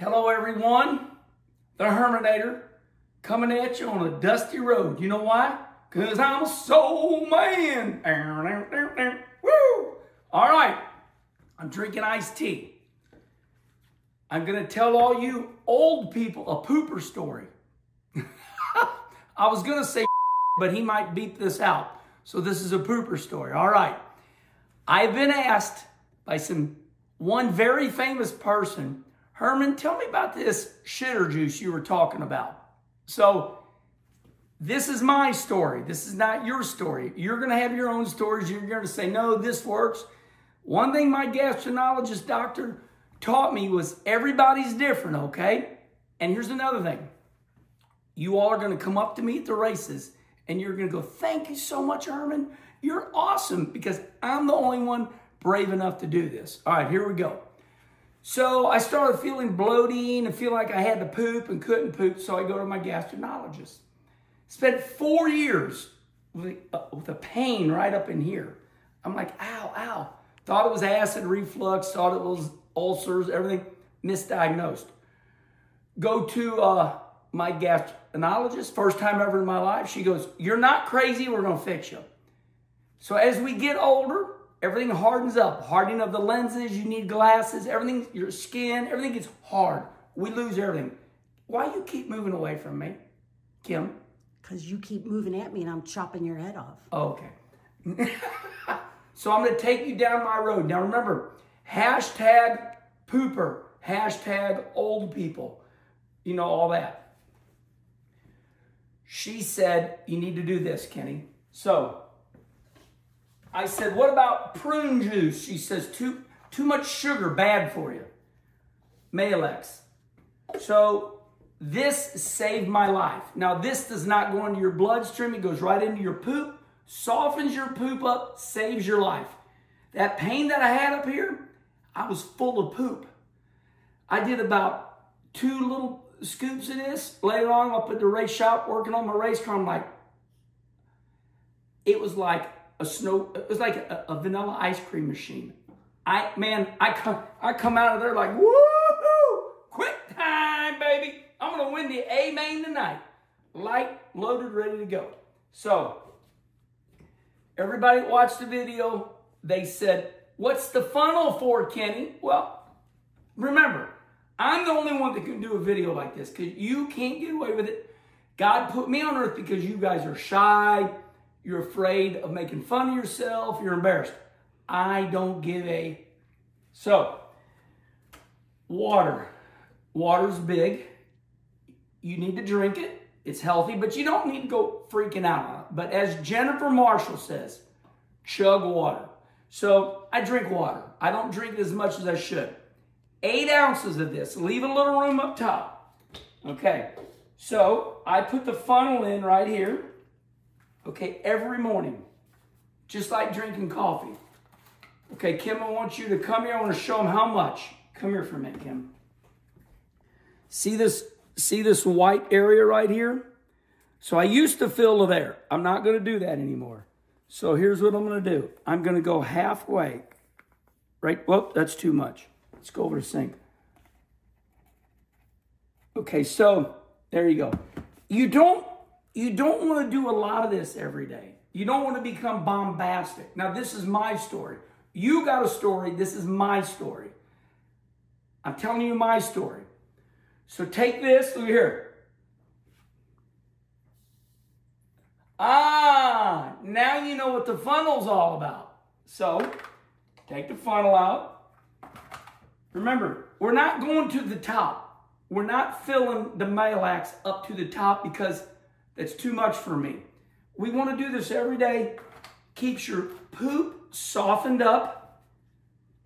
Hello, everyone. The Herminator coming at you on a dusty road. You know why? Because I'm a soul man. Woo! All right. I'm drinking iced tea. I'm going to tell all you old people a pooper story. I was going to say, but he might beat this out. So this is a pooper story. All right. I've been asked by some one very famous person Herman, tell me about this shitter juice you were talking about. So, this is my story. This is not your story. You're going to have your own stories. You're going to say, no, this works. One thing my gastroenterologist doctor taught me was everybody's different, okay? And here's another thing. You all are going to come up to me at the races and you're going to go, thank you so much, Herman. You're awesome because I'm the only one brave enough to do this. All right, here we go. So I started feeling bloating and feel like I had to poop and couldn't poop, so I go to my gastroenterologist. Spent four years with, uh, with a pain right up in here. I'm like, ow, ow. Thought it was acid reflux, thought it was ulcers, everything misdiagnosed. Go to uh, my gastroenterologist, first time ever in my life. She goes, You're not crazy, we're gonna fix you. So as we get older, Everything hardens up. Hardening of the lenses, you need glasses, everything, your skin, everything gets hard. We lose everything. Why you keep moving away from me, Kim? Because you keep moving at me and I'm chopping your head off. Oh, okay. so I'm going to take you down my road. Now remember, hashtag pooper, hashtag old people, you know, all that. She said, you need to do this, Kenny. So I said, what about prune juice? She says, too, too much sugar, bad for you. MiraLAX. So this saved my life. Now this does not go into your bloodstream. It goes right into your poop, softens your poop up, saves your life. That pain that I had up here, I was full of poop. I did about two little scoops of this. Later on, up at the race shop working on my race car, I'm like, it was like a snow, it was like a, a vanilla ice cream machine. I, man, I come, I come out of there like, woohoo, quick time, baby. I'm to win the A main tonight. Light, loaded, ready to go. So, everybody watched the video. They said, what's the funnel for, Kenny? Well, remember, I'm the only one that can do a video like this because you can't get away with it. God put me on earth because you guys are shy, you're afraid of making fun of yourself. You're embarrassed. I don't give a. So, water. Water's big. You need to drink it. It's healthy, but you don't need to go freaking out. But as Jennifer Marshall says, chug water. So I drink water. I don't drink it as much as I should. Eight ounces of this. Leave a little room up top. Okay. So I put the funnel in right here okay, every morning, just like drinking coffee. Okay, Kim, I want you to come here. I want to show them how much. Come here for a minute, Kim. See this, see this white area right here? So I used to fill the there. I'm not going to do that anymore. So here's what I'm going to do. I'm going to go halfway. Right? Whoop, that's too much. Let's go over to sink. Okay, so there you go. You don't you don't want to do a lot of this every day. You don't want to become bombastic. Now, this is my story. You got a story. This is my story. I'm telling you my story. So take this. Look here. Ah, now you know what the funnel's all about. So take the funnel out. Remember, we're not going to the top. We're not filling the MiraLAX up to the top because it's too much for me. We want to do this every day. Keeps your poop softened up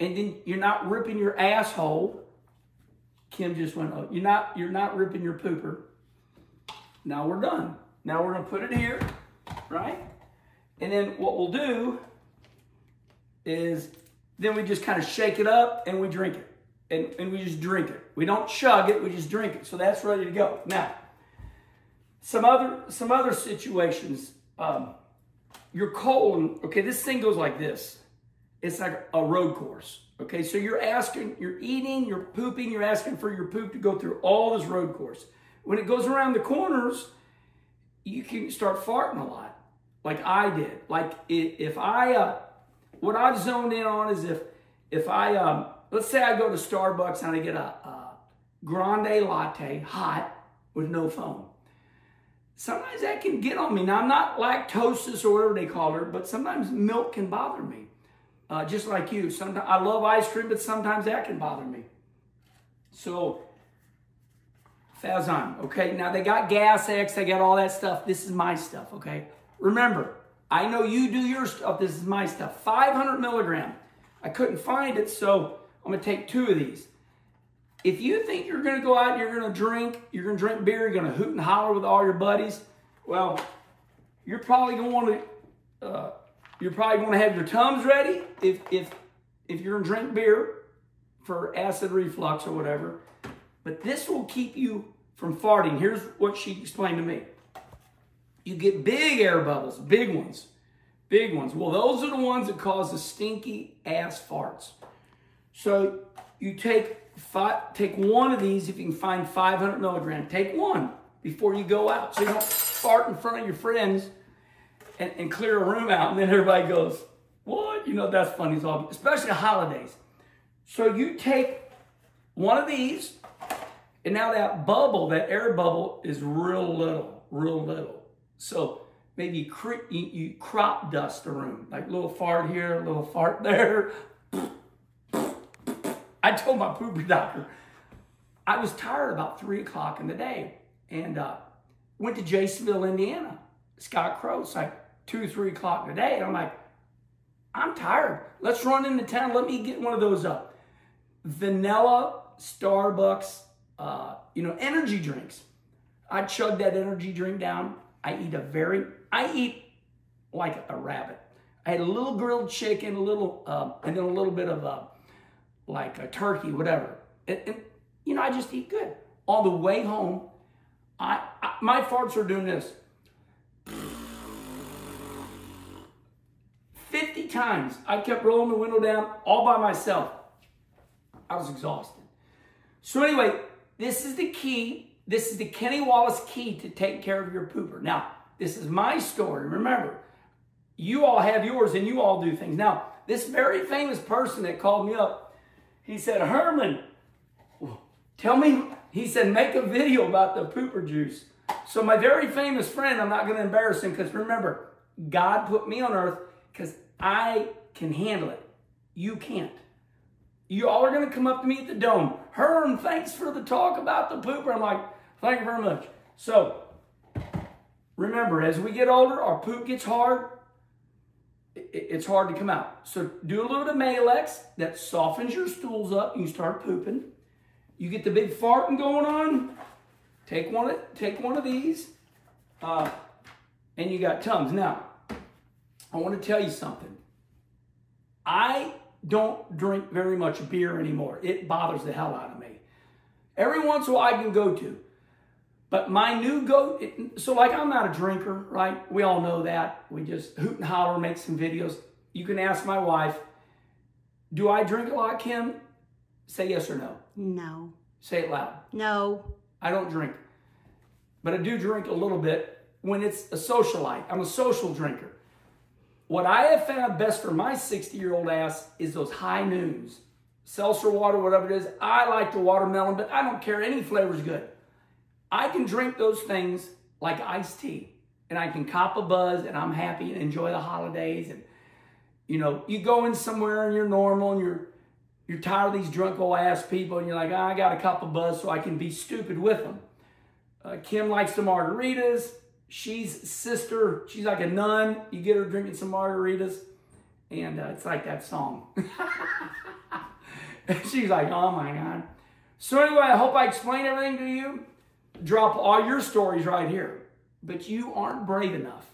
and then you're not ripping your asshole. Kim just went, oh, you're not, you're not ripping your pooper. Now we're done. Now we're gonna put it here, right? And then what we'll do is then we just kind of shake it up and we drink it. And, and we just drink it. We don't chug it, we just drink it. So that's ready to go. Now, some other some other situations. Um, your colon, okay, this thing goes like this. It's like a road course. Okay, so you're asking, you're eating, you're pooping, you're asking for your poop to go through all this road course. When it goes around the corners, you can start farting a lot, like I did. Like if I, uh, what I've zoned in on is if, if I, um, let's say I go to Starbucks and I get a, a grande latte, hot, with no foam. Sometimes that can get on me. Now I'm not lactosis or whatever they call her, but sometimes milk can bother me. Uh, just like you. Sometimes I love ice cream, but sometimes that can bother me. So Fazan, okay? Now they got Gas X, they got all that stuff. This is my stuff, okay? Remember, I know you do your stuff. This is my stuff. 500 milligram. I couldn't find it, so I'm gonna take two of these. If you think you're gonna go out and you're gonna drink, you're gonna drink beer, you're gonna hoot and holler with all your buddies, well, you're probably gonna want to uh, you're probably going to have your Tums ready if, if, if you're going to drink beer for acid reflux or whatever. But this will keep you from farting. Here's what she explained to me. You get big air bubbles, big ones, big ones. Well, those are the ones that cause the stinky ass farts. So you take five, take one of these if you can find 500 milligram. Take one before you go out, so you don't fart in front of your friends and, and clear a room out, and then everybody goes, What? You know, that's funny, all, especially holidays. So you take one of these, and now that bubble, that air bubble, is real little, real little. So maybe you, crop dust the room, like little fart here, a little fart there. I told my poopy doctor, I was tired about three o'clock in the day and uh, went to Jasonville, Indiana. Scott Crow's like, two, three o'clock today. And I'm like, I'm tired. Let's run into town. Let me get one of those up. Vanilla Starbucks, uh, you know, energy drinks. I chug that energy drink down. I eat a very, I eat like a rabbit. I had a little grilled chicken, a little, uh, and then a little bit of, uh, like a turkey, whatever. And, and, you know, I just eat good. On the way home, I, I my farts are doing this. 50 times I kept rolling the window down all by myself. I was exhausted. So, anyway, this is the key. This is the Kenny Wallace key to take care of your pooper. Now, this is my story. Remember, you all have yours and you all do things. Now, this very famous person that called me up, he said, Herman, tell me, he said, make a video about the pooper juice. So, my very famous friend, I'm not going to embarrass him because remember, God put me on earth because I can handle it. You can't. You all are going to come up to me at the dome. Herm, thanks for the talk about the pooper. I'm like, thank you very much. So, remember, as we get older, our poop gets hard. It's hard to come out. So, do a little bit of MiraLAX that softens your stools up. You start pooping. You get the big farting going on. Take one of, take one of these. Uh, and you got Tums. Now, I want to tell you something. I don't drink very much beer anymore. It bothers the hell out of me. Every once in a while I can go to. But my new go, so like I'm not a drinker, right? We all know that. We just hoot and holler, make some videos. You can ask my wife, do I drink a lot, Kim? Say yes or no. No. Say it loud. No. I don't drink. But I do drink a little bit when it's a socialite. I'm a social drinker. What I have found best for my 60 year old ass is those high noons. Seltzer water, whatever it is. I like the watermelon, but I don't care. Any flavor's good. I can drink those things like iced tea and I can cop a buzz and I'm happy and enjoy the holidays. And, you know, you go in somewhere and you're normal and you're, you're tired of these drunk old ass people and you're like, oh, I got a cup of buzz so I can be stupid with them. Uh, Kim likes the margaritas she's sister, she's like a nun. You get her drinking some margaritas, And uh, it's like that song. she's like, oh my God. So anyway, I hope I explained everything to you. Drop all your stories right here. But you aren't brave enough